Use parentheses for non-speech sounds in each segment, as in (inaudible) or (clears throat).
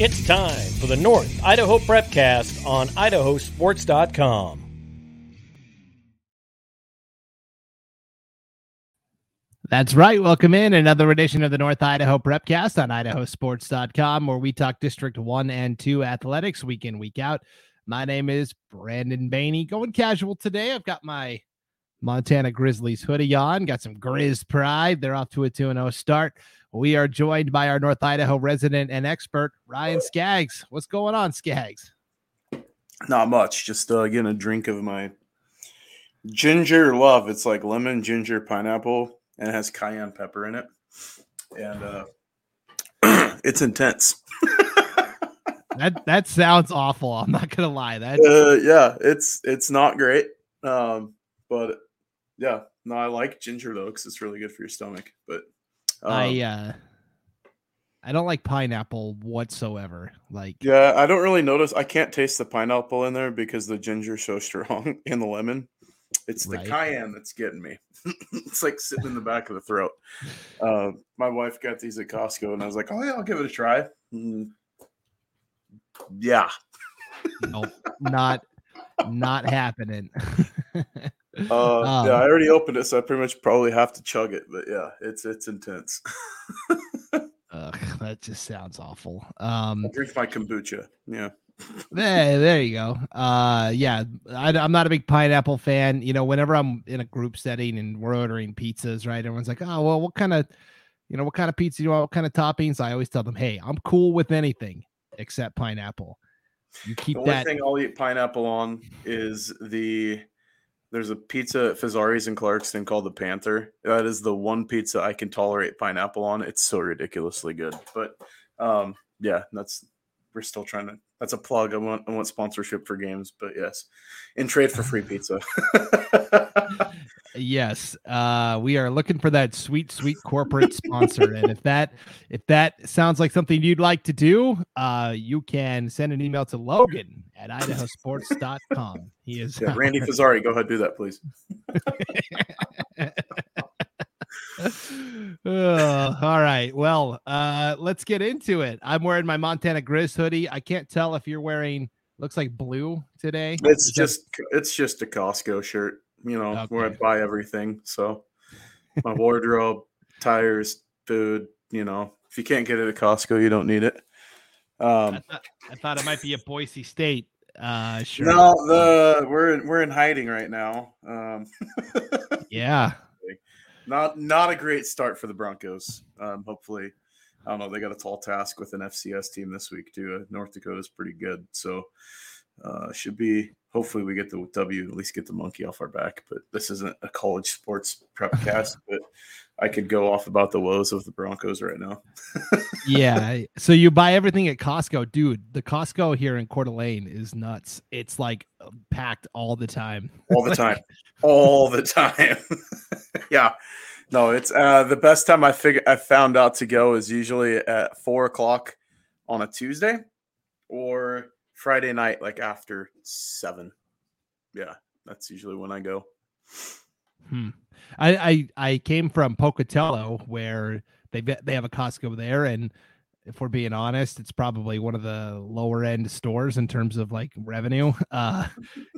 It's time for the North Idaho Prepcast on idahosports.com. That's right. Welcome in another edition of the North Idaho Prepcast on idahosports.com, where we talk District 1 and 2 athletics week in, week out. My name is Brandon Baney. Going casual today. I've got my Montana Grizzlies hoodie on, got some Grizz pride. They're off to a 2 0 start. We are joined by our North Idaho resident and expert, Ryan Scaggs. What's going on, Scaggs? Not much. Just uh, getting a drink of my ginger love. It's like lemon, ginger, pineapple, and it has cayenne pepper in it. And uh, (clears throat) it's intense. (laughs) that that sounds awful. I'm not gonna lie. That uh, yeah, it's it's not great. Um, but yeah, no, I like ginger though because it's really good for your stomach. But um, I uh I don't like pineapple whatsoever. Like Yeah, I don't really notice I can't taste the pineapple in there because the ginger's so strong (laughs) in the lemon. It's the right. cayenne that's getting me. (laughs) it's like sitting in the back of the throat. Uh, my wife got these at Costco, and I was like, "Oh yeah, I'll give it a try." Mm. Yeah, no, not not happening. (laughs) Uh, um, yeah, I already opened it, so I pretty much probably have to chug it. But yeah, it's it's intense. (laughs) Ugh, (laughs) that just sounds awful. Um, I drink my kombucha. Yeah. there, there you go. Uh, yeah, I, am not a big pineapple fan. You know, whenever I'm in a group setting and we're ordering pizzas, right? Everyone's like, "Oh, well, what kind of, you know, what kind of pizza do you want? What kind of toppings?" I always tell them, "Hey, I'm cool with anything except pineapple." You keep the that. only thing I'll eat pineapple on is the there's a pizza at Fazzari's in Clarkston called the Panther. That is the one pizza I can tolerate pineapple on. It's so ridiculously good. But um, yeah, that's we're still trying to. That's a plug. I want I want sponsorship for games, but yes, in trade for free pizza. (laughs) (laughs) yes, uh, we are looking for that sweet, sweet corporate sponsor. and if that if that sounds like something you'd like to do, uh, you can send an email to Logan at idahosports.com. He is yeah, Randy Fazzari. Go ahead, do that, please. (laughs) uh, (laughs) all right. Well, uh, let's get into it. I'm wearing my Montana Grizz hoodie. I can't tell if you're wearing looks like blue today. It's just it's just a Costco shirt, you know, okay. where I buy everything. So my wardrobe, (laughs) tires, food, you know, if you can't get it at Costco, you don't need it. Um, I, thought, I thought it might be a Boise State uh sure. No, the we're in, we're in hiding right now. Um (laughs) yeah. Not not a great start for the Broncos. Um hopefully I don't know, they got a tall task with an FCS team this week too. Uh, North Dakota's pretty good. So uh should be hopefully we get the W, at least get the monkey off our back. But this isn't a college sports prep cast, but I could go off about the woes of the Broncos right now. yeah. (laughs) So you buy everything at Costco, dude. The Costco here in Coeur d'Alene is nuts. It's like packed all the time. All the (laughs) time. all the time. (laughs) yeah. No, it's uh, the best time I figure I found out to go is usually at four o'clock on a Tuesday or Friday night, like after seven. Yeah, that's usually when I go. Hmm. I, I I came from Pocatello where they they have a Costco there, and if we're being honest, it's probably one of the lower end stores in terms of like revenue. (laughs) Uh,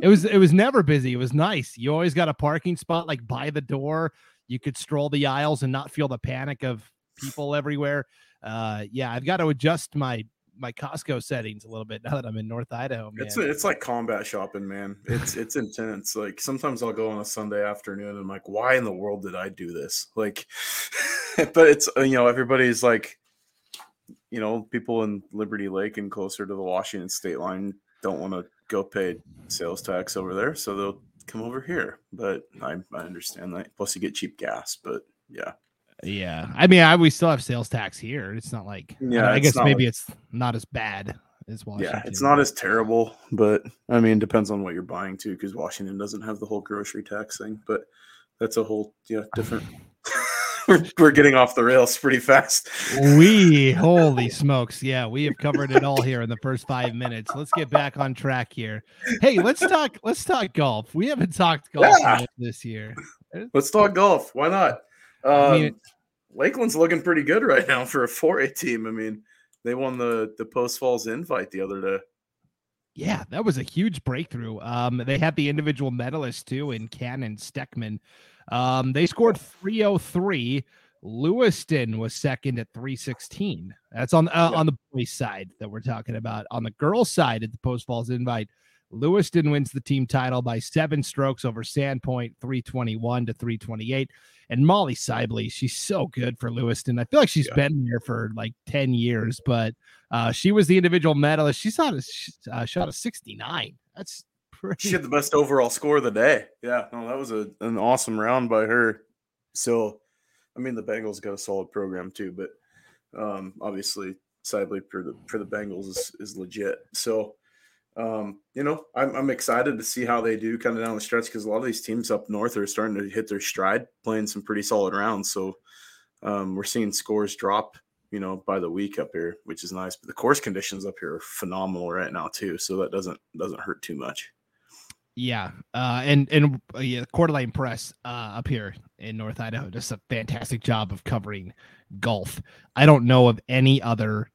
it was it was never busy. It was nice. You always got a parking spot like by the door. You could stroll the aisles and not feel the panic of people everywhere. Uh, yeah, I've got to adjust my my Costco settings a little bit now that I'm in North Idaho. Man. It's it's like combat shopping, man. It's it's intense. Like sometimes I'll go on a Sunday afternoon and I'm like, why in the world did I do this? Like, (laughs) but it's you know everybody's like, you know, people in Liberty Lake and closer to the Washington state line don't want to go pay sales tax over there, so they'll come over here. But I I understand that. Plus, you get cheap gas. But yeah. Yeah, I mean, I we still have sales tax here. It's not like yeah. I, I guess maybe like, it's not as bad as Washington. Yeah, it's not as terrible, but I mean, it depends on what you're buying too, because Washington doesn't have the whole grocery tax thing. But that's a whole yeah different. (sighs) (laughs) we're, we're getting off the rails pretty fast. we holy (laughs) smokes, yeah, we have covered it all here in the first five minutes. Let's get back on track here. Hey, let's talk. Let's talk golf. We haven't talked golf yeah. this year. Let's talk golf. Why not? Um, I mean, Lakeland's looking pretty good right now for a 4A team. I mean, They won the the Post Falls invite the other day. Yeah, that was a huge breakthrough. Um, they had the individual medalists too in Cannon Steckman. Um, they scored 303. Lewiston was second at 316. That's on uh, on the boys side that we're talking about. On the girls side at the Post Falls invite, Lewiston wins the team title by seven strokes over Sandpoint, 321 to 328. And Molly Sibley, she's so good for Lewiston. I feel like she's yeah. been here for like 10 years, but uh, she was the individual medalist. She shot a, uh, shot a 69. That's pretty. She had the best overall score of the day. Yeah, no, that was a, an awesome round by her. So, I mean, the Bengals got a solid program too, but um, obviously, Sibley for the for the Bengals is, is legit. So, um, you know, I'm, I'm excited to see how they do kind of down the stretch because a lot of these teams up north are starting to hit their stride, playing some pretty solid rounds. So um, we're seeing scores drop, you know, by the week up here, which is nice. But the course conditions up here are phenomenal right now too, so that doesn't doesn't hurt too much. Yeah, uh, and and uh, yeah, Coeur d'Alene Press uh, up here in North Idaho does a fantastic job of covering golf. I don't know of any other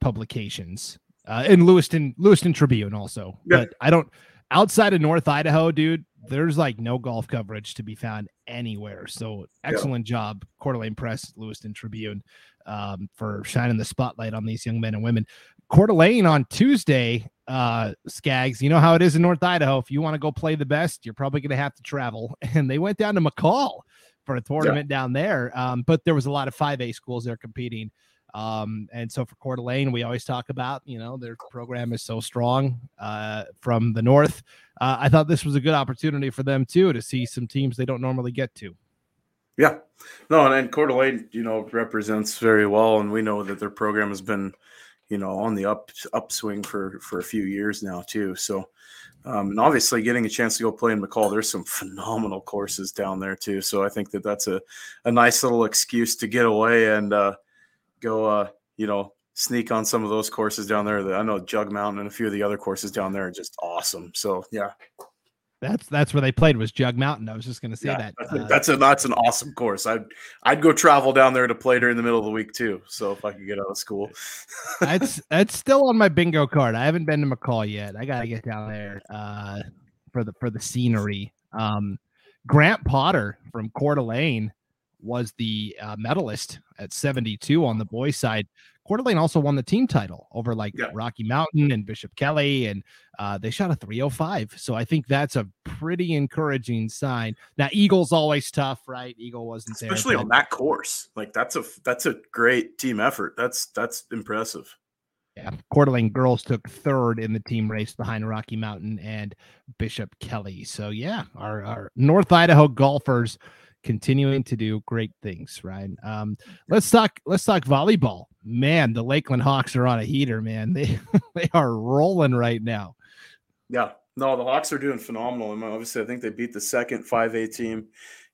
publications uh, and Lewiston Lewiston Tribune also. Yeah. But I don't outside of North Idaho, dude. There's like no golf coverage to be found anywhere. So excellent yeah. job, Coeur d'Alene Press, Lewiston Tribune, um, for shining the spotlight on these young men and women. Coeur d'Alene on Tuesday, uh, Scaggs. You know how it is in North Idaho. If you want to go play the best, you're probably going to have to travel. (laughs) And they went down to McCall for a tournament yeah. down there. Um, but there was a lot of 5A schools there competing. Um, and so for Coeur d'Alene, we always talk about, you know, their program is so strong uh, from the north. Uh, I thought this was a good opportunity for them too to see some teams they don't normally get to. Yeah, no, and, and Coeur d'Alene, you know, represents very well, and we know that their program has been, you know, on the up upswing for for a few years now too. So, um, and obviously getting a chance to go play in McCall, there's some phenomenal courses down there too. So I think that that's a a nice little excuse to get away and. uh go, uh, you know, sneak on some of those courses down there. I know Jug Mountain and a few of the other courses down there are just awesome. So yeah, that's that's where they played was Jug Mountain. I was just going to say yeah, that. That's a, uh, that's a that's an awesome course. I'd I'd go travel down there to play during the middle of the week too. So if I could get out of school, that's (laughs) that's still on my bingo card. I haven't been to McCall yet. I got to get down there uh, for the for the scenery. Um, Grant Potter from Coeur d'Alene was the uh, medalist at 72 on the boys side. Coeur d'Alene also won the team title over like yeah. Rocky Mountain and Bishop Kelly, and uh, they shot a 305. So I think that's a pretty encouraging sign. Now Eagle's always tough, right? Eagle wasn't especially there, especially on that course. Like that's a that's a great team effort. That's that's impressive. Yeah, Coeur d'Alene girls took third in the team race behind Rocky Mountain and Bishop Kelly. So yeah, our our North Idaho golfers continuing to do great things, right? Um, let's talk. Let's talk volleyball. Man, the Lakeland Hawks are on a heater. Man, (laughs) they they are rolling right now. Yeah, no, the Hawks are doing phenomenal. I mean, obviously, I think they beat the second 5A team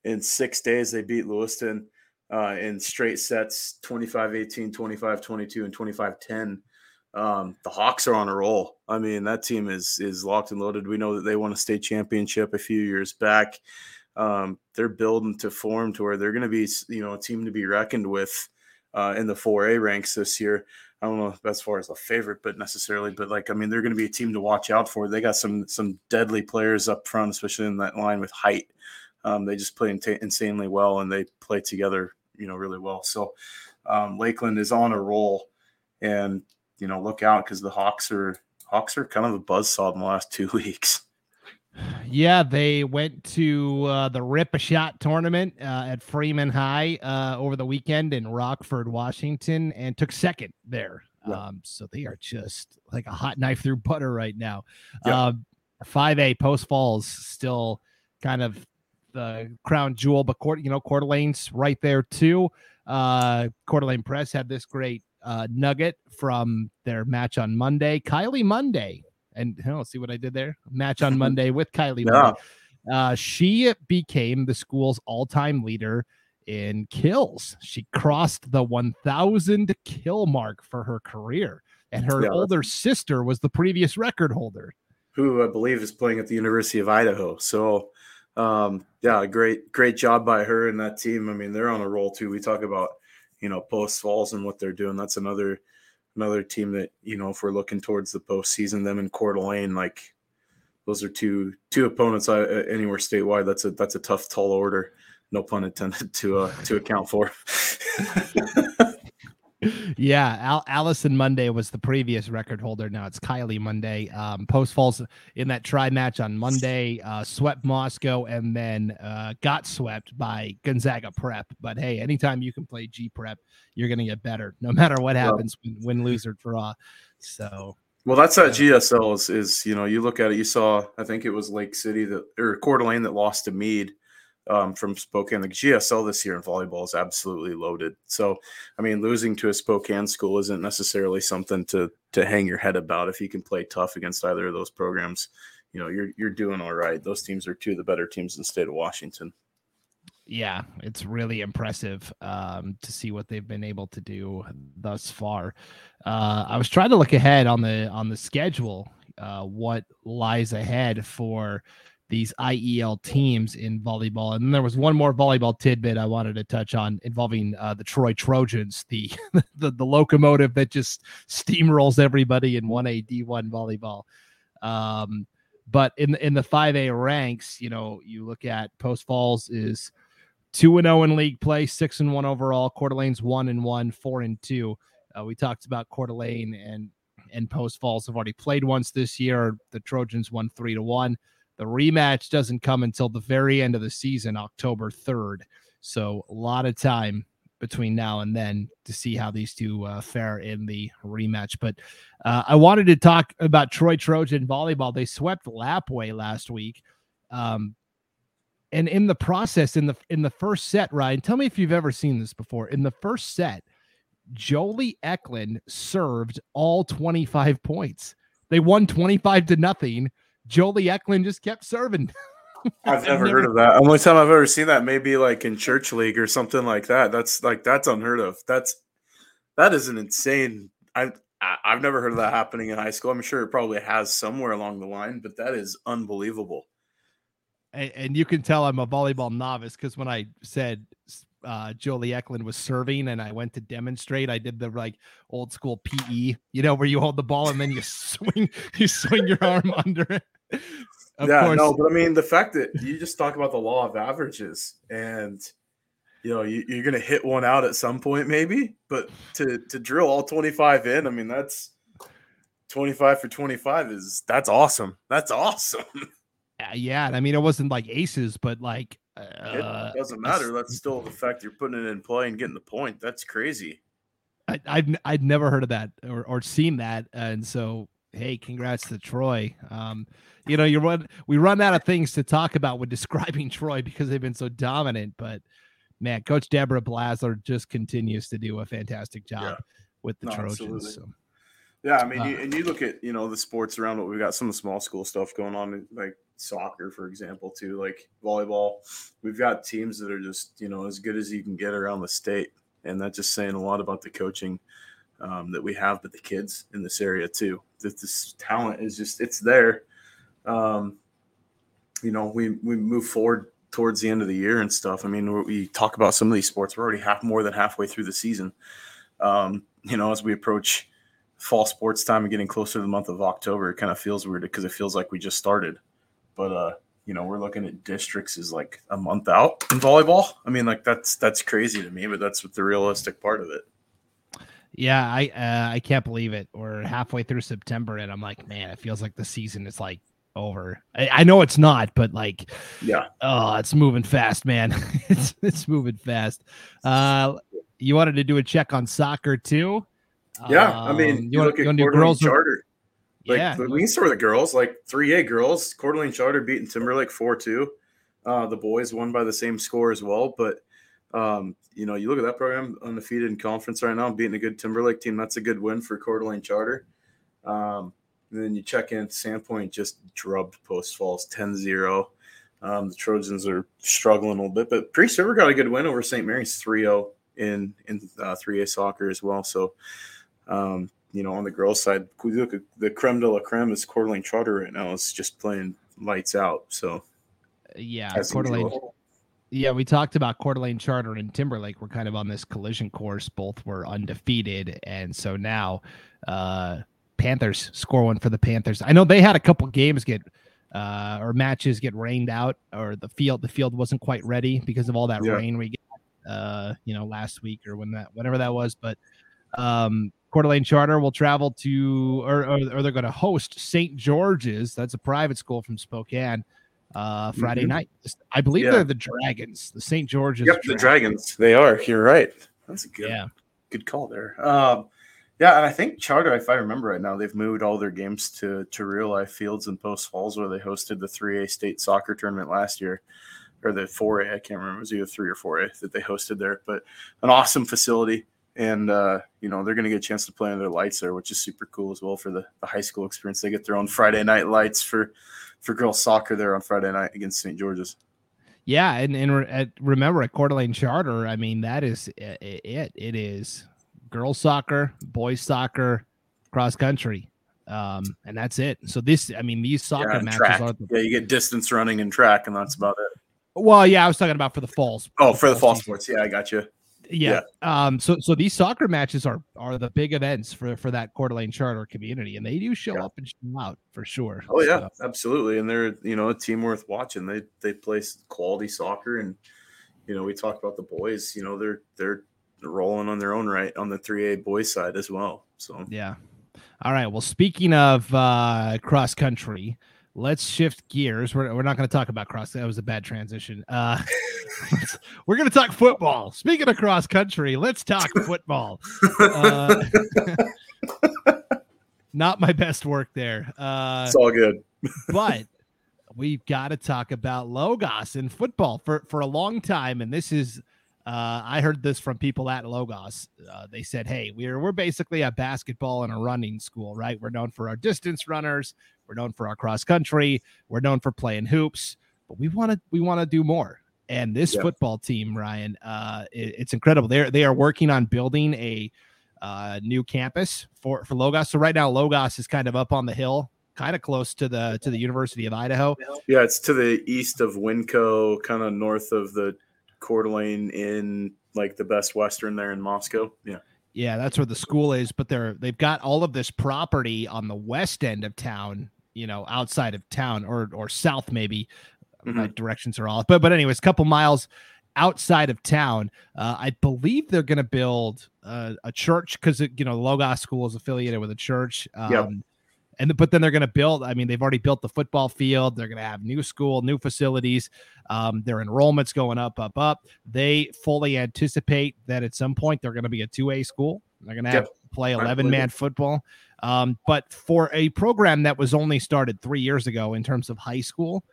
in six days. They beat Lewiston uh, in straight sets 25 18, 25 22, and 25 10. Um, the Hawks are on a roll. I mean, that team is is locked and loaded. We know that they won a state championship a few years back um, they're building to form to where they're going to be, you know, a team to be reckoned with uh, in the 4A ranks this year. I don't know as far as a favorite, but necessarily, but like I mean, they're going to be a team to watch out for. They got some some deadly players up front, especially in that line with height. Um, they just play insanely well, and they play together, you know, really well. So um, Lakeland is on a roll, and you know, look out because the Hawks are Hawks are kind of a buzzsaw in the last (laughs) two weeks. Yeah, they went to uh, the Rip a Shot tournament uh, at Freeman High uh, over the weekend in Rockford, Washington, and took second there. Yeah. Um, so they are just like a hot knife through butter right now. Yeah. 5A um, Post Falls still kind of the crown jewel, but Court, you know, Coeur d'Alene's right there too. Uh, Coeur d'Alene Press had this great uh, nugget from their match on Monday. Kylie Munday and oh, see what I did there? Match on (laughs) Monday with Kylie. Yeah. Uh, she became the school's all-time leader in kills. She crossed the 1,000 kill mark for her career, and her yeah. older sister was the previous record holder, who I believe is playing at the University of Idaho. So, um, yeah, great, great job by her and that team. I mean, they're on a roll too. We talk about, you know, Post Falls and what they're doing. That's another another team that you know if we're looking towards the postseason, them and Coeur d'Alene, like those are two two opponents I, uh, anywhere statewide. That's a that's a tough tall order. No pun intended to uh, to account for. (laughs) yeah, Al- Allison Munday was the previous record holder. Now it's Kylie Munday. Um, Post Falls in that try match on Monday, uh, swept Moscow and then uh, got swept by Gonzaga Prep. But hey, anytime you can play G Prep, you're going to get better, no matter what happens, win, win, lose, or draw. So. Well, that's that GSL is, is, you know, you look at it, you saw, I think it was Lake City that, or Coeur d'Alene that lost to Mead um, from Spokane. The GSL this year in volleyball is absolutely loaded. So, I mean, losing to a Spokane school isn't necessarily something to to hang your head about. If you can play tough against either of those programs, you know, you're you're doing all right. Those teams are two of the better teams in the state of Washington. Yeah, it's really impressive um, to see what they've been able to do thus far. Uh, I was trying to look ahead on the on the schedule, uh, what lies ahead for these IEL teams in volleyball. And then there was one more volleyball tidbit I wanted to touch on involving uh, the Troy Trojans, the, (laughs) the, the locomotive that just steamrolls everybody in 1A D1 volleyball. Um, but in in the 5A ranks, you know, you look at Post Falls is 2 and 0 in league play, 6 and 1 overall, Coeur d'Alene's 1 and 1, 4 and 2. Uh, we talked about Coeur d'Alene and and Post Falls have already played once this year. The Trojans won 3 to 1. The rematch doesn't come until the very end of the season, October 3rd. So a lot of time between now and then to see how these two uh, fare in the rematch. But uh, I wanted to talk about Troy Trojan volleyball. They swept Lapwai last week. Um, and in the process, in the in the first set, Ryan, tell me if you've ever seen this before. In the first set, Jolie Eklund served all 25 points. They won 25 to nothing Jolie Eklund just kept serving. (laughs) I've never, never heard of that. (laughs) Only time I've ever seen that maybe like in church league or something like that. That's like that's unheard of. That's that is an insane. I I've never heard of that happening in high school. I'm sure it probably has somewhere along the line, but that is unbelievable. And, and you can tell I'm a volleyball novice because when I said uh, Jolie Eklund was serving and I went to demonstrate. I did the like old school PE, you know, where you hold the ball and then you (laughs) swing, you swing your arm under it. (laughs) Of yeah, course. no, but I mean the fact that you just talk about the law of averages and you know you, are going to hit one out at some point maybe, but to to drill all 25 in, I mean that's 25 for 25 is that's awesome. That's awesome. (laughs) yeah, I mean it wasn't like aces, but like uh, it doesn't matter. That's still the fact you're putting it in play and getting the point. That's crazy. I, I'd I'd never heard of that or, or seen that, and so hey, congrats to Troy. Um, you know, you run we run out of things to talk about when (laughs) describing Troy because they've been so dominant, but man, Coach Deborah Blasler just continues to do a fantastic job yeah. with the no, Trojans. So. Yeah, I mean, uh, you, and you look at you know the sports around what we've got some of the small school stuff going on, like soccer, for example, too, like volleyball. We've got teams that are just you know as good as you can get around the state, and that's just saying a lot about the coaching um, that we have, but the kids in this area too. That this talent is just it's there. Um, you know, we we move forward towards the end of the year and stuff. I mean, we talk about some of these sports. We're already half more than halfway through the season. Um, you know, as we approach fall sports time and getting closer to the month of October, it kind of feels weird because it feels like we just started. But uh, you know, we're looking at districts is like a month out in volleyball. I mean, like that's that's crazy to me, but that's what the realistic part of it. Yeah, I uh, I can't believe it. We're halfway through September, and I'm like, man, it feels like the season is like over. I, I know it's not, but like, yeah, oh, it's moving fast, man. (laughs) it's it's moving fast. Uh, you wanted to do a check on soccer too? Yeah, um, I mean, you, you, look at Coeur girls Charter. Like yeah. we can start with the girls, like three A girls. Coeur d'Alene Charter beating Timberlake four two. Uh, the boys won by the same score as well, but um, you know, you look at that program undefeated in conference right now, beating a good Timberlake team. That's a good win for Coeur d'Alene Charter. Um, and then you check in Sandpoint just drubbed Post Falls 10-0. Um, the Trojans are struggling a little bit, but Priest River got a good win over St. Mary's 3-0 in in uh, 3A soccer as well. So um, you know, on the girls' side, we look at the creme de la creme is Coeur d'Alene Charter right now. It's just playing lights out. So, yeah, Coeur d'Alene. Yeah, we talked about Coeur d'Alene Charter and Timberlake were kind of on this collision course. Both were undefeated, and so now uh, Panthers score one for the Panthers. I know they had a couple games get uh, or matches get rained out, or the field the field wasn't quite ready because of all that Yeah. rain we got, uh, you know, last week or when that whatever that was. But um, Coeur d'Alene Charter will travel to, or, or, or they're going to host St. George's. That's a private school from Spokane. Uh, Friday Mhm. night. I believe Yeah. they're the Dragons, the St. George's. Yep, the Dragons. They are. You're right. That's a good Yeah. good call there. Um, yeah, and I think Charter, if I remember right now, they've moved all their games to to real life fields in Post Falls, where they hosted the 3A state soccer tournament last year, or the 4A. I can't remember. It was either three or 4A that they hosted there, but an awesome facility. And uh, you know they're going to get a chance to play under their lights there, which is super cool as well for the, the high school experience. They get their own Friday night lights for for girls soccer there on Friday night against St. George's. Yeah, and and re- at, remember at Coeur d'Alene Charter, I mean that is it. It is girls soccer, boys soccer, cross country, um, and that's it. So this, I mean, these soccer yeah, matches track. are. The, Yeah, you get distance running and track, and that's about it. well, yeah, I was talking about for the falls. Oh, for the fall season. sports. Yeah, I got you. Yeah. Um. So so these soccer matches are are the big events for for that Coeur d'Alene Charter community, and they do show Yeah. up and show out for sure. Oh yeah, So, absolutely. And they're you know a team worth watching. They they play quality soccer, and you know we talk about the boys. You know they're they're rolling on their own right on the three A boys side as well. So Yeah. All right. Well, speaking of uh, cross country, let's shift gears. We're, we're not going to talk about cross. That was a bad transition. Uh, (laughs) we're going to talk football. Speaking of cross country, let's talk (laughs) football. Uh, (laughs) not my best work there. Uh, it's all good. but we've got to talk about Logos in football for for a long time, and this is. Uh, I heard this from people at Logos. Uh, they said, "Hey, we're we're basically a basketball and a running school, right? We're known for our distance runners. We're known for our cross country. We're known for playing hoops, but we want to we want to do more." And this Yeah. football team, Ryan, uh, it- it's incredible. They're they are working on building a uh, new campus for for Logos. So right now, Logos is kind of up on the hill, kind of close to the to the University of Idaho. Yeah, it's to the east of Winco, kind of north of the Coeur d'Alene in like the Best Western there in Moscow. Yeah. Yeah, that's where the school is, but they're they've got all of this property on the west end of town, you know, outside of town or or south maybe. My directions are off. But but anyways, a couple miles outside of town. Uh, I believe they're going to build uh, a church because you know Logos School is affiliated with a church. Um, Yep. And but then they're going to build. I mean, they've already built the football field. They're going to have new school, new facilities. Um, their enrollment's going up, up, up. They fully anticipate that at some point they're going to be a two A school. They're going to have Yep. play eleven man football. Um, but for a program that was only started three years ago in terms of high school,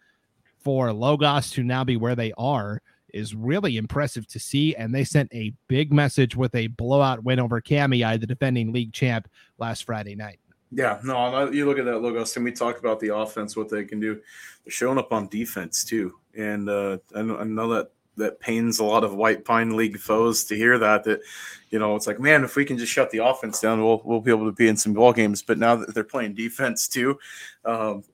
for Logos to now be where they are is really impressive to see. And they sent a big message with a blowout win over Kamiah, the defending league champ, last Friday night. Yeah, no, you look at that logo, and we talk about the offense, what they can do. They're showing up on defense too, and uh, I, know, I know that that pains a lot of White Pine League foes to hear that. That you know, it's like, man, if we can just shut the offense down, we'll we'll be able to be in some ball games. But now that they're playing defense too, um,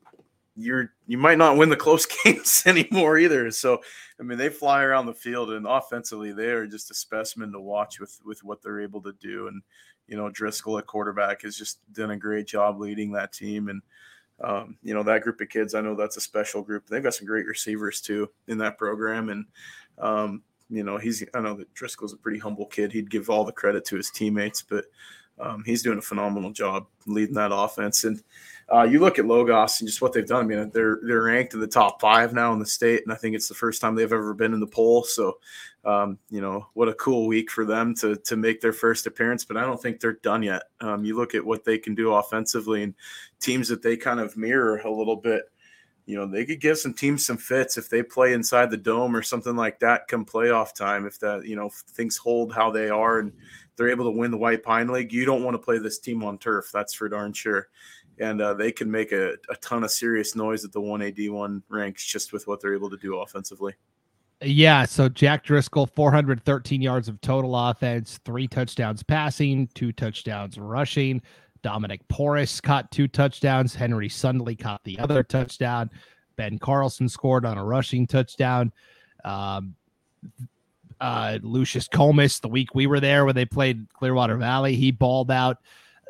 you're you might not win the close (laughs) games anymore either. So, I mean, they fly around the field, and offensively, they are just a specimen to watch with with what they're able to do. And you know, Driscoll at quarterback has just done a great job leading that team. And, um, you know, that group of kids, I know that's a special group. They've got some great receivers too in that program. And, um, you know, he's, I know that Driscoll's a pretty humble kid. He'd give all the credit to his teammates, but um, he's doing a phenomenal job leading that offense. And uh, you look at Logos and just what they've done. I mean, they're they're ranked in the top five now in the state, and I think it's the first time they've ever been in the poll. So, um, you know, what a cool week for them to to make their first appearance. But I don't think they're done yet. Um, you look at what they can do offensively and teams that they kind of mirror a little bit. You know, they could give some teams some fits if they play inside the dome or something like that come playoff time. If that, you know, things hold how they are and they're able to win the White Pine League, you don't want to play this team on turf. That's for darn sure. And uh, they can make a, a ton of serious noise at the 1AD1 ranks just with what they're able to do offensively. Yeah, so Jack Driscoll, 413 yards of total offense, three touchdowns passing, two touchdowns rushing. Dominic Porras caught two touchdowns. Henry Sundley caught the other touchdown. Ben Carlson scored on a rushing touchdown. Um, uh, Lucius Comas the week we were there when they played Clearwater Valley. He balled out.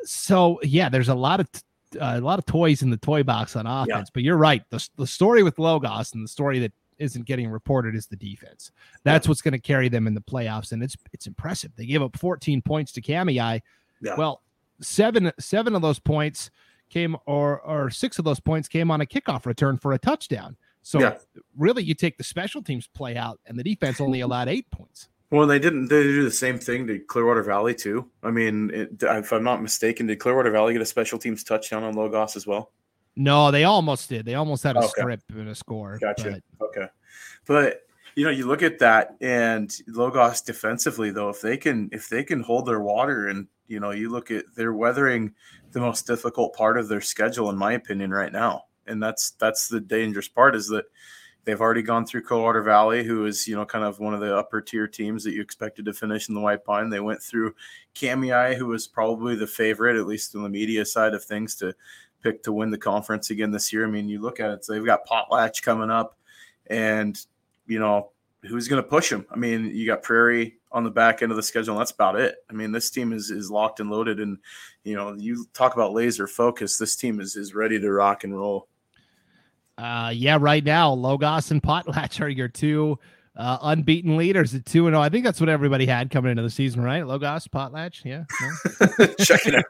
So yeah, there's a lot of uh, a lot of toys in the toy box on offense. Yeah. But you're right. The the story with Logos and the story that isn't getting reported is the defense. That's yeah. what's going to carry them in the playoffs, and it's it's impressive. They gave up 14 points to Kamiah. Yeah. Well, seven seven of those points came or or six of those points came on a kickoff return for a touchdown. So yeah. really, you take the special teams play out, and the defense only allowed eight points. Well, they didn't. They do the same thing to Clearwater Valley too. I mean, it, if I'm not mistaken, did Clearwater Valley get a special teams touchdown on Logos as well? No, they almost did. They almost had a okay. strip and a score. Gotcha. But... Okay, but you know, you look at that and Logos defensively though, if they can if they can hold their water and you know, you look at they're weathering the most difficult part of their schedule, in my opinion, right now. And that's that's the dangerous part is that they've already gone through Clearwater Valley, who is, you know, kind of one of the upper tier teams that you expected to finish in the White Pine. They went through Kamiah, who was probably the favorite, at least in the media side of things, to pick to win the conference again this year. I mean, you look at it, so they've got Potlatch coming up, and you know, who's going to push them? I mean, you got Prairie on the back end of the schedule. And that's about it. I mean, this team is is locked and loaded, and you know, you talk about laser focus. This team is is ready to rock and roll. Uh, yeah, right now, Logos and Potlatch are your two uh, unbeaten leaders at two and zero. Oh. I think that's what everybody had coming into the season, right? Logos, Potlatch, yeah. No? (laughs) Checking out.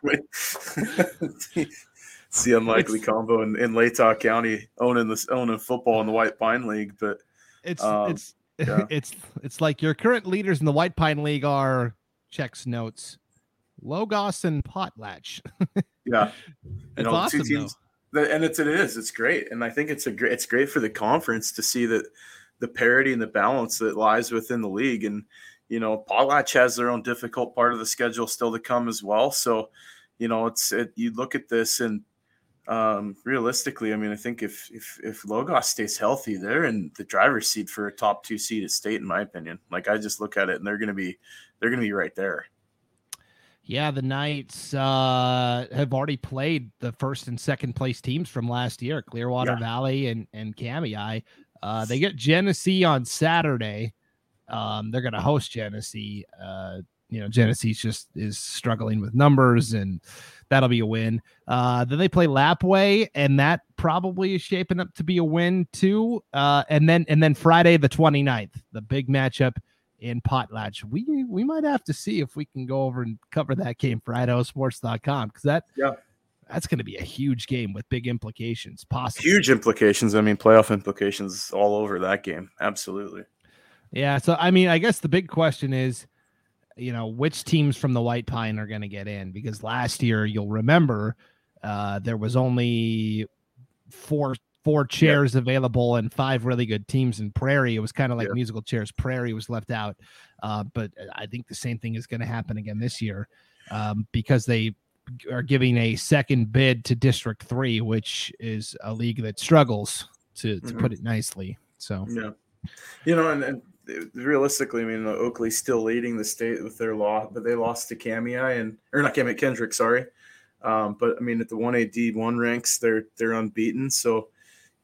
it's (laughs) the unlikely combo in, in Latah County owning this owning football in the White Pine League, but it's um, it's yeah. (laughs) it's it's like your current leaders in the White Pine League are checks notes, Logos and Potlatch. yeah, it's know, awesome teams, and it's it is it's great, and I think it's a great it's great for the conference to see that the parity and the balance that lies within the league, and you know Potlatch has their own difficult part of the schedule still to come as well. So, you know, it's it, you look at this and um, realistically, I mean, I think if if if Logos stays healthy, they're in the driver's seat for a top two seed at state, in my opinion. Like I just look at it, and they're going to be they're going to be right there. Yeah, the Knights uh, have already played the first and second place teams from last year, Clearwater yeah. Valley and and Kamiah. Uh, they get Genesee on Saturday. Um, they're going to host Genesee. Uh, you know, Genesee just is struggling with numbers and That'll be a win. Uh, then they play Lapwai, and that probably is shaping up to be a win too. Uh, and then and then Friday the 29th, the big matchup in Potlatch. We we might have to see if we can go over and cover that game for IdahoSports.com because that yeah that's going to be a huge game with big implications. Possible huge implications. I mean, playoff implications all over that game. Absolutely. Yeah. So I mean, I guess the big question is you know which teams from the White Pine are going to get in because last year you'll remember uh, there was only four four chairs yep. available and five really good teams in Prairie. It was kind of like yep. musical chairs. Prairie was left out, uh, but I think the same thing is going to happen again this year um, because they are giving a second bid to District Three, which is a league that struggles to to mm-hmm. put it nicely. So yeah, you know, and, and realistically, I mean, Oakley's still leading the state with their law, but they lost to Kamiah and or not Kamiah Kendrick, sorry. Um, but I mean, at the one A D one ranks, they're they're unbeaten. So,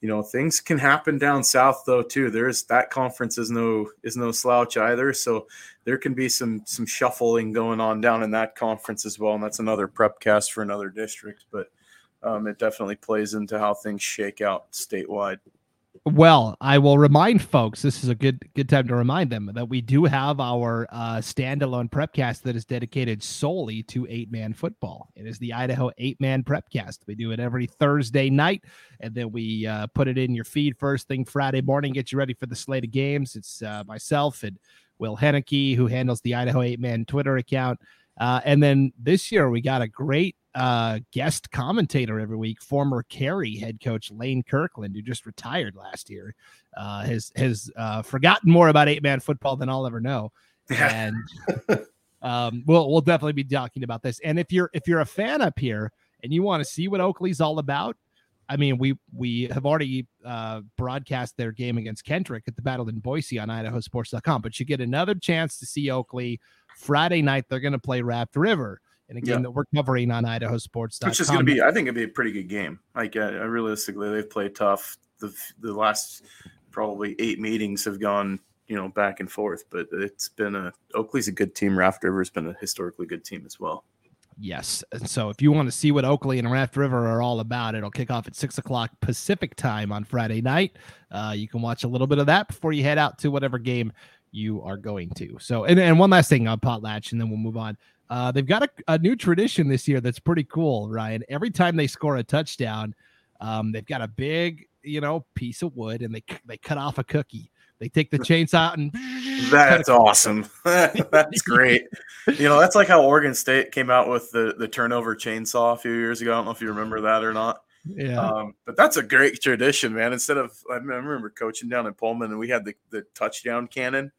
you know, things can happen down south though too. There's that conference is no is no slouch either. So there can be some some shuffling going on down in that conference as well, and that's another prep cast for another district. But um, it definitely plays into how things shake out statewide. Well, I will remind folks. This is a good good time to remind them that we do have our uh, standalone prepcast that is dedicated solely to eight man football. It is the Idaho eight man prepcast. We do it every Thursday night, and then we uh, put it in your feed first thing Friday morning. Get you ready for the slate of games. It's uh, myself and Will Henneke who handles the Idaho eight man Twitter account. Uh, and then this year we got a great uh, guest commentator every week, former Carey head coach Lane Kirkland, who just retired last year, uh, has has uh, forgotten more about eight man football than I'll ever know, and (laughs) um, we'll we'll definitely be talking about this. And if you're if you're a fan up here and you want to see what Oakley's all about, I mean, we we have already uh, broadcast their game against Kendrick at the Battle in Boise on IdahoSports.com, but you get another chance to see Oakley Friday night. They're going to play Raft River in a game yeah. that we're covering on Idaho Sports. Which is going to be, I think, it'd be a pretty good game. Like, uh, realistically, they've played tough. The the last probably eight meetings have gone, you know, back and forth. But it's been a Oakley's a good team. Raft River's been a historically good team as well. Yes. And so if you want to see what Oakley and Raft River are all about, it'll kick off at six o'clock Pacific time on Friday night. Uh, you can watch a little bit of that before you head out to whatever game you are going to. So, and, and one last thing on Potlatch, and then we'll move on. Uh, they've got a, a, new tradition this year that's pretty cool, Ryan. Every time they score a touchdown, um, they've got a big, you know, piece of wood and they they cut off a cookie. They take the chains out and that's awesome. (laughs) that's great. You know, that's like how Oregon State came out with the the turnover chainsaw a few years ago. I don't know if you remember that or not. Yeah. Um, but that's a great tradition, man. Instead of I remember coaching down in Pullman and we had the, the touchdown cannon,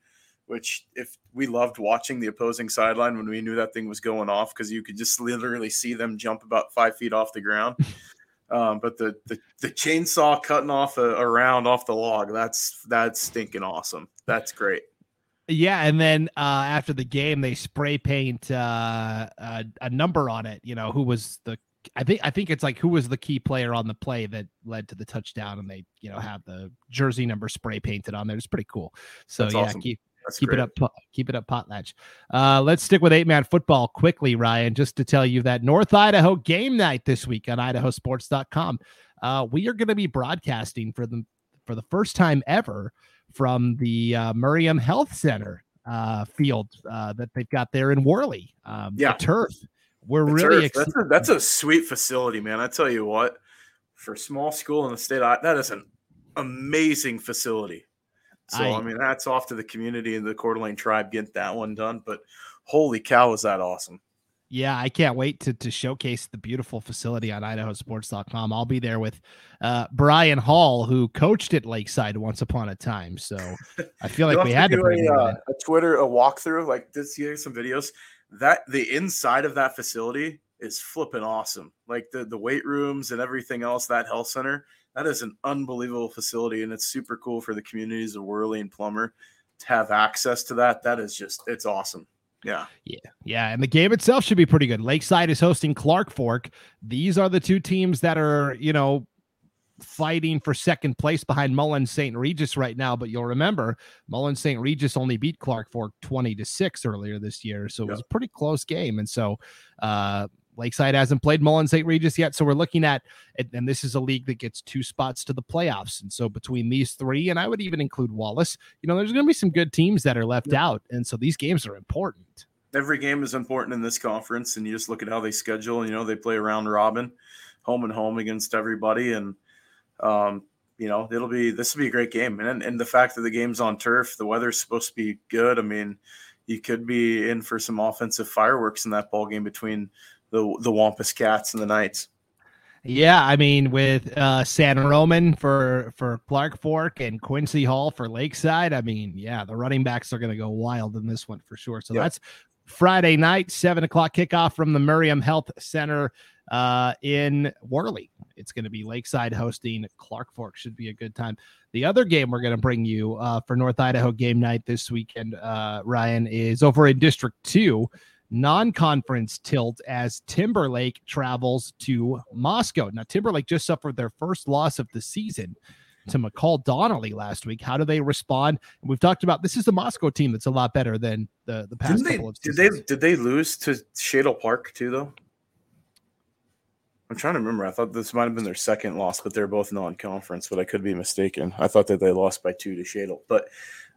which if we loved watching the opposing sideline when we knew that thing was going off because you could just literally see them jump about five feet off the ground. (laughs) Um, but the, the, the chainsaw cutting off a, a, round off the log, that's that's stinking awesome. That's great. Yeah, and then uh, after the game, they spray paint uh, a, a number on it. You know, who was the I think I think it's like who was the key player on the play that led to the touchdown, and they you know have the jersey number spray painted on there. It's pretty cool. So That's yeah, awesome. keep that's keep great. it up. Keep it up, Potlatch. Uh, let's stick with eight man football quickly, Ryan. Just to tell you that North Idaho game night this week on IdahoSports.com. Uh, we are going to be broadcasting for the for the first time ever from the uh, Marimn Health Center uh, field uh, that they've got there in Worley. Um, yeah, turf. We're the really excited. That's a, that's a sweet facility, man. I tell you what, for a small school in the state, that is an amazing facility. So I, I mean, that's off to the community and the Coeur d'Alene tribe getting that one done. But holy cow, is that awesome! Yeah, I can't wait to to showcase the beautiful facility on idahosports.com. I'll be there with uh, Brian Hall, who coached at Lakeside once upon a time. So I feel (laughs) like we had to, a, uh, a Twitter a walkthrough like this. You some videos that the inside of that facility is flipping awesome. Like the the weight rooms and everything else. That health center that is an unbelievable facility, and it's super cool for the communities of Worley and Plummer to have access to that. That is just it's awesome. Yeah. Yeah. Yeah. And the game itself should be pretty good. Lakeside is hosting Clark Fork. These are the two teams that are, you know, fighting for second place behind Mullan St. Regis right now. But you'll remember Mullan St. Regis only beat Clark Fork 20 to 6 earlier this year. So it was a pretty close game. And so uh Lakeside hasn't played Mullan St. Regis yet. So we're looking at, and this is a league that gets two spots to the playoffs. And so between these three, and I would even include Wallace, you know, there's going to be some good teams that are left yeah. out. And so these games are important. Every game is important in this conference. And you just look at how they schedule, you know, they play around robin, home and home against everybody. And, um, you know, it'll be, this will be a great game. And, and the fact that the game's on turf, the weather's supposed to be good. I mean, you could be in for some offensive fireworks in that ball game between the the Wampus Cats and the Knights. Yeah, I mean, with uh, San Roman for for Clark Fork and Quincy Hall for Lakeside, I mean, yeah, the running backs are going to go wild in this one for sure. So that's Friday night, seven o'clock kickoff from the Marimn Health Center uh, in Worley. It's going to be Lakeside hosting Clark Fork. Should be a good time. The other game we're going to bring you uh, for North Idaho game night this weekend, uh, Ryan, is over in District Two non-conference tilt as Timberlake travels to Moscow. Now Timberlake just suffered their first loss of the season to McCall Donnelly last week. How do they respond? And we've talked about this is the Moscow team that's a lot better than the the past Didn't couple they, of seasons. Did they did they lose to Shadle Park too though? I'm trying to remember. I thought this might have been their second loss, but they're both non-conference. But I could be mistaken. I thought that they lost by two to Shadle, but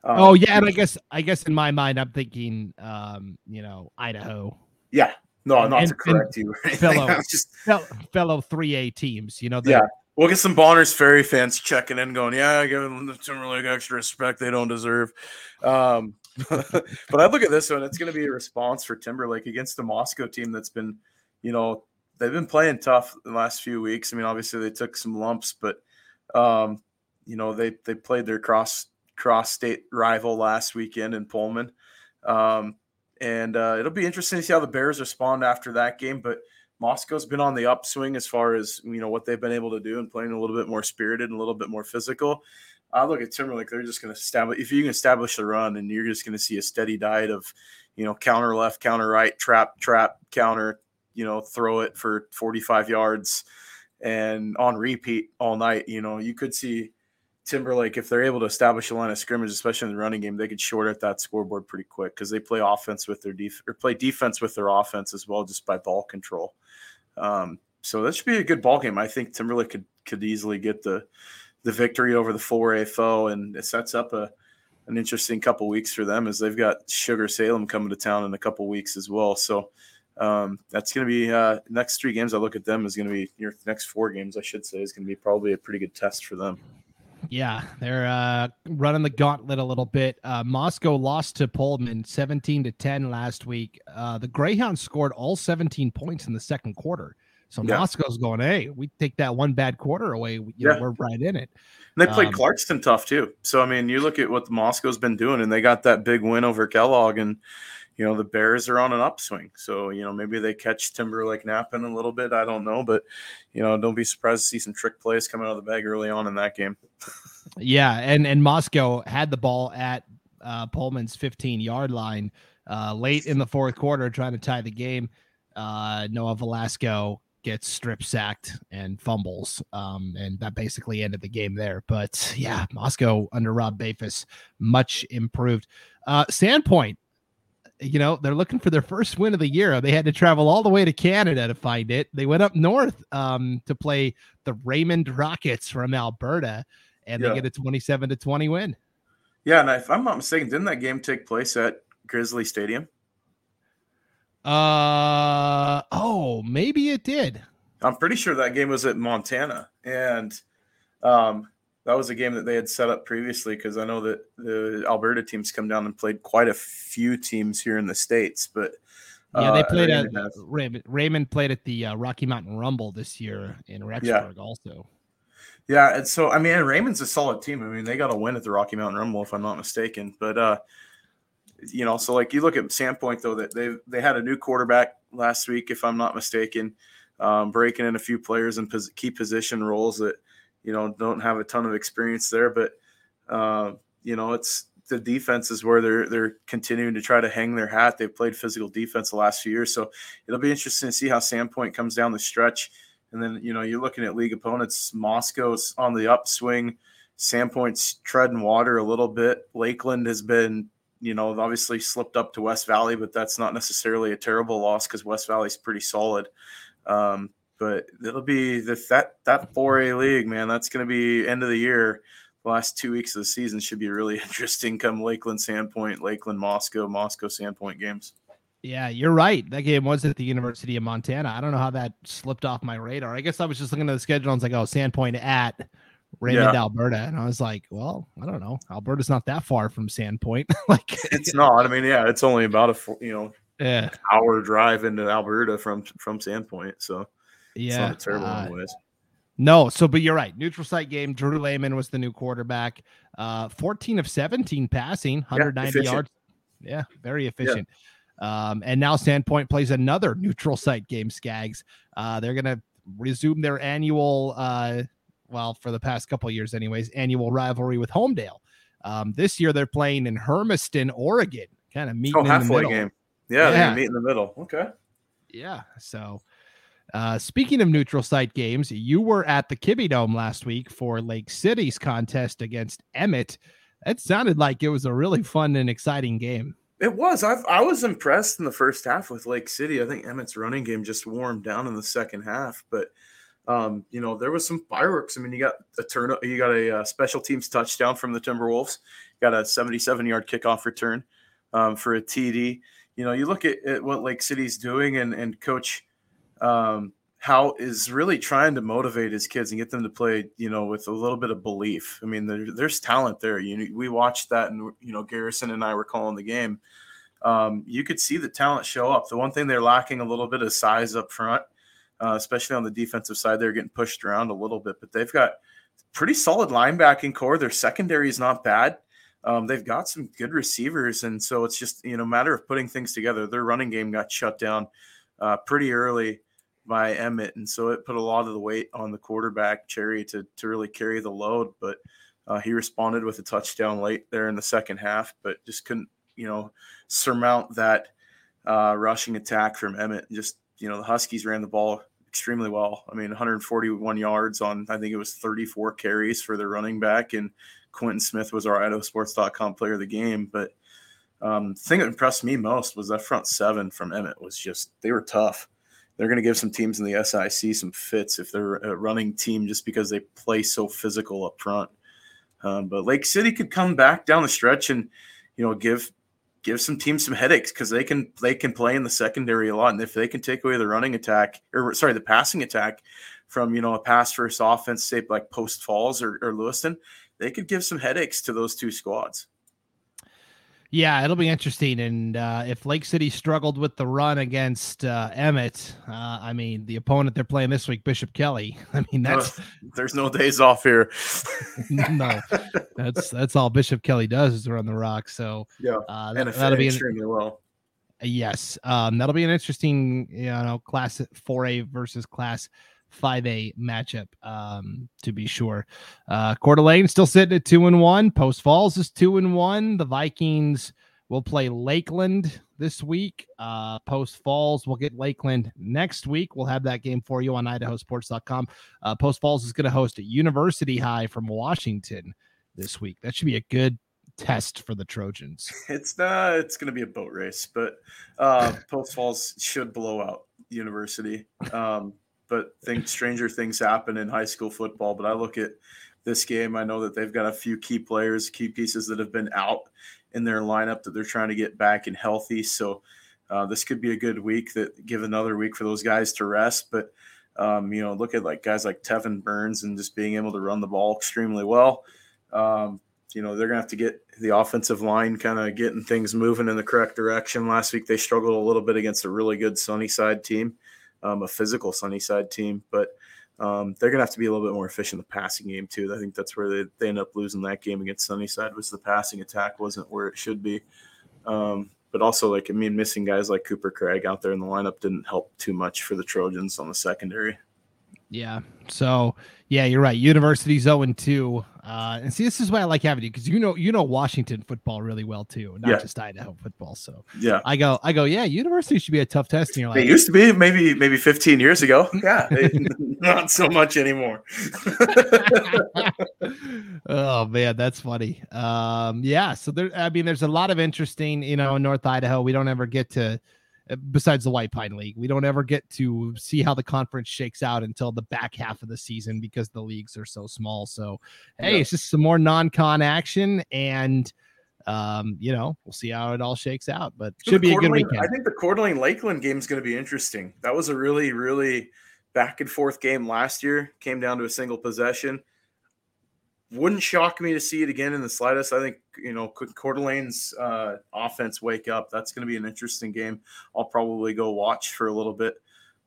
um, oh yeah, and I guess I guess in my mind I'm thinking, um, you know, Idaho. Yeah, no, and, not and, to correct you. (laughs) Fellow, just fellow three A teams. You know. Yeah, we'll get some Bonners Ferry fans checking in, going, "Yeah, giving the Timberlake extra respect they don't deserve." Um, (laughs) but I look at this one; it's going to be a response for Timberlake against the Moscow team that's been, you know, they've been playing tough the last few weeks. I mean, obviously they took some lumps, but um, you know they they played their cross cross state rival last weekend in Pullman. Um, and uh, it'll be interesting to see how the Bears respond after that game. But Moscow's been on the upswing as far as you know what they've been able to do and playing a little bit more spirited and a little bit more physical. I look at Timberlake; they're just going to establish. If you can establish the run, and you're just going to see a steady diet of, you know, counter left, counter right, trap, trap, counter, you know, throw it for 45 yards, and on repeat all night. You know, you could see Timberlake, if they're able to establish a line of scrimmage, especially in the running game, they could short at that scoreboard pretty quick because they play offense with their def- or play defense with their offense as well, just by ball control. Um, so that should be a good ball game. I think Timberlake could could easily get the the victory over the 4A foe, and it sets up a an interesting couple weeks for them as they've got Sugar Salem coming to town in a couple weeks as well. So um, that's going to be uh, next three games. I look at them is going to be your next four games, I should say, is going to be probably a pretty good test for them. Yeah, they're uh, running the gauntlet a little bit. Uh, Moscow lost to Pullman 17 to 10 last week. Uh, the Greyhounds scored all 17 points in the second quarter. So yeah. Moscow's going, hey, we take that one bad quarter away. You yeah. know, we're right in it. And they played um, Clarkston tough too. So I mean, you look at what Moscow's been doing, and they got that big win over Kellogg, and you know the Bears are on an upswing. So you know maybe they catch Timberlake napping a little bit. I don't know, but you know don't be surprised to see some trick plays coming out of the bag early on in that game. (laughs) yeah, and and Moscow had the ball at uh, Pullman's 15 yard line uh, late in the fourth quarter, trying to tie the game. Uh, Noah Velasco gets strip sacked and fumbles. Um, and that basically ended the game there. But yeah, Moscow under Rob Bafus, much improved. Uh, Sandpoint, you know, they're looking for their first win of the year. They had to travel all the way to Canada to find it. They went up north um, to play the Raymond Rockets from Alberta, and yeah. they get a 27 to 20 win. Yeah, and if I'm not mistaken, didn't that game take place at Grizzly Stadium? Uh oh, maybe it did. I'm pretty sure that game was at Montana, and um, that was a game that they had set up previously because I know that the Alberta teams come down and played quite a few teams here in the states, but. Yeah, they uh, played at Raymond, Raymond played at the uh, Rocky Mountain Rumble this year in Rexburg yeah. also. Yeah, and so I mean, Raymond's a solid team. I mean, they got a win at the Rocky Mountain Rumble, if I'm not mistaken. But uh, you know, so like you look at Sandpoint though that they they had a new quarterback last week, if I'm not mistaken, um, breaking in a few players in pos- key position roles that you know don't have a ton of experience there, but uh, you know it's the defense is where they're they're continuing to try to hang their hat. They've played physical defense the last few years, so it'll be interesting to see how Sandpoint comes down the stretch. And then you know you're looking at league opponents. Moscow's on the upswing. Sandpoint's treading water a little bit. Lakeland has been you know, obviously slipped up to West Valley, but that's not necessarily a terrible loss because West Valley's pretty solid. Um, but it'll be the, that that 4A league, man. That's going to be end of the year. The last two weeks of the season should be really (laughs) interesting. Come Lakeland Sandpoint, Lakeland Moscow, Moscow Sandpoint games. Yeah, you're right. That game was at the University of Montana. I don't know how that slipped off my radar. I guess I was just looking at the schedule and I was like, oh, Sandpoint at Raymond, yeah. Alberta. And I was like, well, I don't know. Alberta's not that far from Sandpoint. (laughs) like it's not. I mean, yeah, it's only about a you know yeah hour drive into Alberta from from Sandpoint. So yeah, it's terrible uh. No, so but you're right. Neutral site game. Drew Lehman was the new quarterback. Uh, 14 of 17 passing, 190 yeah, yards. Yeah, very efficient. Yeah. Um, and now Sandpoint plays another neutral site game. Scaggs. Uh, they're gonna resume their annual uh well, for the past couple years, anyways, annual rivalry with Homedale. Um, this year they're playing in Hermiston, Oregon, kind of meeting oh, halfway game. Yeah, yeah. meet in the middle. Okay. Yeah. So, uh, speaking of neutral site games, you were at the Kibbie Dome last week for Lake City's contest against Emmett. That sounded like it was a really fun and exciting game. It was. I I was impressed in the first half with Lake City. I think Emmett's running game just warmed down in the second half, but um, you know, there was some fireworks. I mean, you got a turn, you got a, uh, special teams touchdown from the Timberwolves, got a 77 yard kickoff return um, for a TD. You know, you look at, at, what Lake City's doing, and and Coach um, How is really trying to motivate his kids and get them to play, you know, with a little bit of belief. I mean, there, there's talent there. You we watched that, and you know, Garrison and I were calling the game. Um, you could see the talent show up. The one thing they're lacking a little bit of size up front uh, especially on the defensive side. They're getting pushed around a little bit, but they've got pretty solid linebacking core. Their secondary is not bad. Um, they've got some good receivers, and so it's just you know matter of putting things together. Their running game got shut down uh, pretty early by Emmett, and so it put a lot of the weight on the quarterback Cherry to to really carry the load. But uh, he responded with a touchdown late there in the second half, but just couldn't you know surmount that uh, rushing attack from Emmett. Just you know, the Huskies ran the ball extremely well. I mean, 141 yards on I think it was 34 carries for their running back, and Quinton Smith was our IdahoSports.com player of the game. But um, the thing that impressed me most was that front seven from Emmett was just they were tough. They're going to give some teams in the SIC some fits if they're a running team just because they play so physical up front. Um, but Lake City could come back down the stretch and you know give give some teams some headaches because they can they can play in the secondary a lot, and if they can take away the running attack or sorry the passing attack from you know a pass first offense, say like Post Falls or, or Lewiston, they could give some headaches to those two squads. Yeah, it'll be interesting. And uh, if Lake City struggled with the run against uh, Emmett, uh, I mean, the opponent they're playing this week, Bishop Kelly. (laughs) I mean, that's there's no days off here. (laughs) no, that's that's all Bishop Kelly does is run the rock. So yeah, uh, that, will be extremely an, well. Yes, um, that'll be an interesting, you know, class 4A versus class 5A matchup, um, to be sure. Uh, Coeur d'Alene still sitting at two and one. Post Falls is two and one. The Vikings will play Lakeland this week. Uh, Post Falls will get Lakeland next week. We'll have that game for you on idahosports.com. Uh, Post Falls is going to host a University High from Washington this week. That should be a good test for the Trojans. (laughs) It's not. It's going to be a boat race, but uh, (laughs) Post Falls should blow out University. Um, but think stranger things happen in high school football. But I look at this game, I know that they've got a few key players, key pieces that have been out in their lineup that they're trying to get back and healthy. So uh, this could be a good week that give another week for those guys to rest. But um, you know, look at like guys like Tevin Burns and just being able to run the ball extremely well. Um, you know, they're gonna have to get the offensive line kind of getting things moving in the correct direction. Last week they struggled a little bit against a really good Sunnyside team um, a physical Sunnyside team, but um, they're going to have to be a little bit more efficient in the passing game too. I think that's where they, they end up losing that game against Sunnyside was the passing attack wasn't where it should be. Um, but also like I mean, missing guys like Cooper Craig out there in the lineup didn't help too much for the Trojans on the secondary. Yeah. So yeah, you're right. University's 0 and 2. Uh, and see, this is why I like having you because you know you know Washington football really well too, not yeah. just Idaho football. So yeah, I go, I go, yeah, university should be a tough test. And you're like, it used to be maybe maybe 15 years ago. (laughs) Yeah, (laughs) not so much anymore. (laughs) oh man, that's funny. Um, yeah, so there, I mean, there's a lot of interesting, you know, in North Idaho. We don't ever get to besides the White Pine League. We don't ever get to see how the conference shakes out until the back half of the season because the leagues are so small. So, hey, yeah. it's just some more non-con action, and um, you know, we'll see how it all shakes out. But so should be a good weekend. I think the Coeur d'Alene Lakeland game is going to be interesting. That was a really, really back and forth game last year. Came down to a single possession wouldn't shock me to see it again in the slightest. I think you know Coeur d'Alene's uh, offense wake up. That's going to be an interesting game. I'll probably go watch for a little bit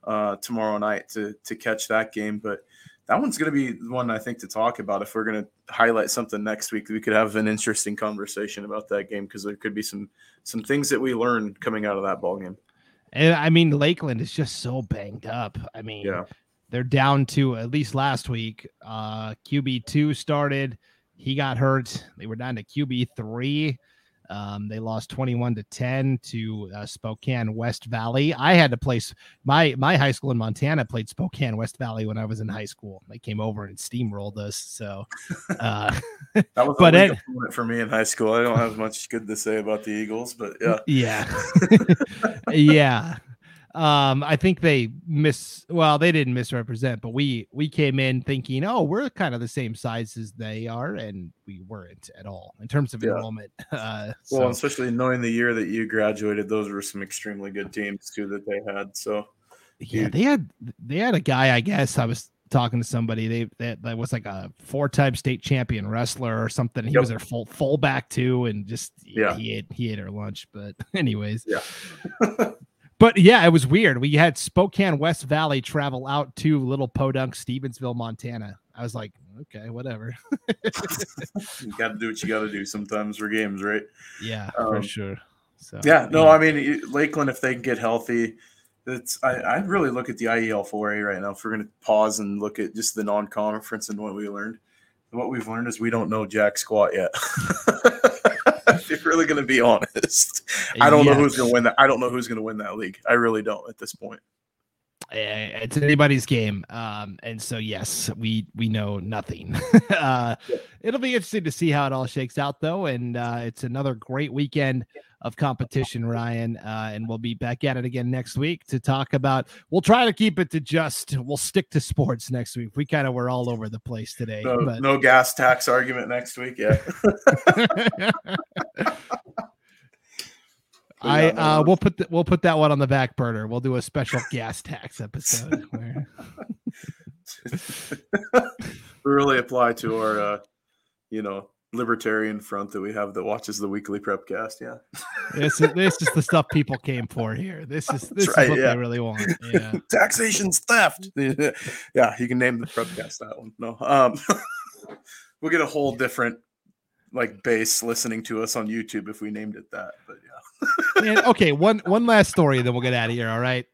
uh, tomorrow night to to catch that game. But that one's going to be one I think to talk about. If we're going to highlight something next week, we could have an interesting conversation about that game because there could be some some things that we learned coming out of that ball game. And I mean, Lakeland is just so banged up. I mean, yeah they're down to at least last week. Uh, QB two started, he got hurt. They were down to QB three. Um, they lost 21 to 10 to uh, Spokane West Valley. I had to place my my high school in Montana played Spokane West Valley when I was in high school. They came over and steamrolled us. So (laughs) uh, that was but it, for me in high school. I don't have much good to say about the Eagles, but yeah, yeah, (laughs) (laughs) yeah um i think they miss well they didn't misrepresent but we we came in thinking oh we're kind of the same size as they are and we weren't at all in terms of yeah. enrollment (laughs) uh well so. especially knowing the year that you graduated those were some extremely good teams too that they had so yeah they had they had a guy i guess i was talking to somebody they that, that was like a four-time state champion wrestler or something he yep. was their full fullback too and just yeah he ate he ate our lunch but (laughs) anyways yeah (laughs) But yeah, it was weird. We had Spokane West Valley travel out to Little Podunk, Stevensville, Montana. I was like, okay, whatever. (laughs) you got to do what you got to do sometimes for games, right? Yeah, um, for sure. So yeah, no, yeah. I mean Lakeland, if they can get healthy, it's I, I really look at the IEL 4A right now. If we're going to pause and look at just the non-conference and what we learned, what we've learned is we don't know jack squat yet. (laughs) (laughs) if you're really going to be honest, I don't know who's going to win that. I don't know who's going to win that league. I really don't at this point. eh, it's anybody's game. Um, and so yes, we we know nothing. (laughs) uh, it'll be interesting to see how it all shakes out, though. And uh, it's another great weekend of competition, Ryan. Uh, and we'll be back at it again next week to talk about. We'll try to keep it to just. We'll stick to sports next week. We kind of were all over the place today. No, but... no gas tax argument next week. (laughs) Yeah. I uh, we'll put the, we'll put that one on the back burner. We'll do a special gas tax episode. (laughs) Where... really apply to our, uh, you know, libertarian front that we have that watches the weekly prep cast. Yeah, this is this is the stuff people came for here. This is this right, is what yeah. they really want. Yeah, (laughs) taxation's theft. (laughs) yeah, you can name the prep cast that one. No, um, (laughs) we'll get a whole different like base listening to us on YouTube if we named it that. But yeah. and, okay, one one last story, then we'll get out of here. All right.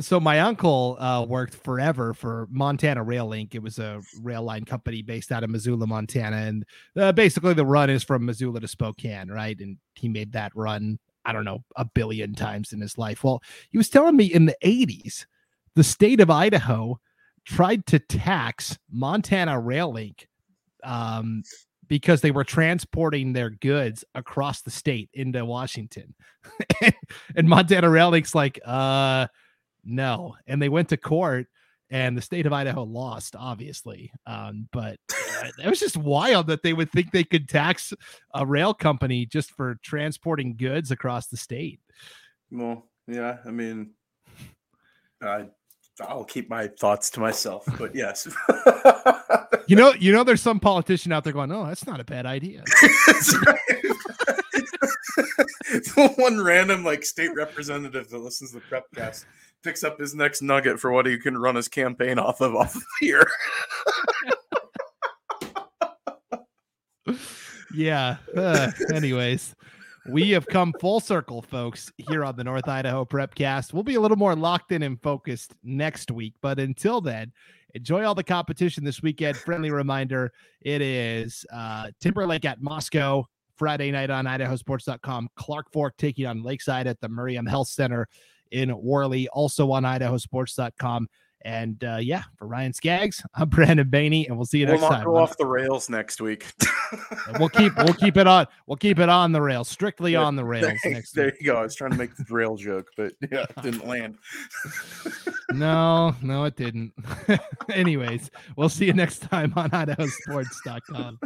So my uncle uh, worked forever for Montana Rail Link. It was a rail line company based out of Missoula, Montana, and uh, basically the run is from Missoula to Spokane, right? And he made that run, I don't know, a billion times in his life. Well, he was telling me in the '80s, the state of Idaho tried to tax Montana Rail Link um, because they were transporting their goods across the state into Washington. (laughs) and, Montana Rail Link's like, uh, no. And they went to court and the state of Idaho lost, obviously. Um, but uh, it was just wild that they would think they could tax a rail company just for transporting goods across the state. Well, yeah, I mean, I I'll keep my thoughts to myself, but (laughs) yes. you know, you know, there's some politician out there going, "Oh, that's not a bad idea." (laughs) (laughs) One random like state representative that listens to the Prepcast picks up his next nugget for what he can run his campaign off of off of here. yeah. Uh, anyways we have come full circle, folks, here on the North Idaho Prepcast. We'll be a little more locked in and focused next week. But until then, enjoy all the competition this weekend. Friendly reminder it is uh, Timberlake at Moscow Friday night on idahosports.com. Clark Fork taking on Lakeside at the Marimn Health Center in Worley, also on idahosports.com. And uh, yeah, for Ryan Scaggs, (laughs) I'm Brandon Baney, and we'll see you next we'll next time. Go off the rails next week. (laughs) we'll keep we'll keep it on we'll keep it on the rails, strictly on the (laughs) rails. Next there week. you go. I was trying to make the rail joke, but yeah, it didn't land. no, no, it didn't. Anyways, we'll see you next time on IdahoSports.com.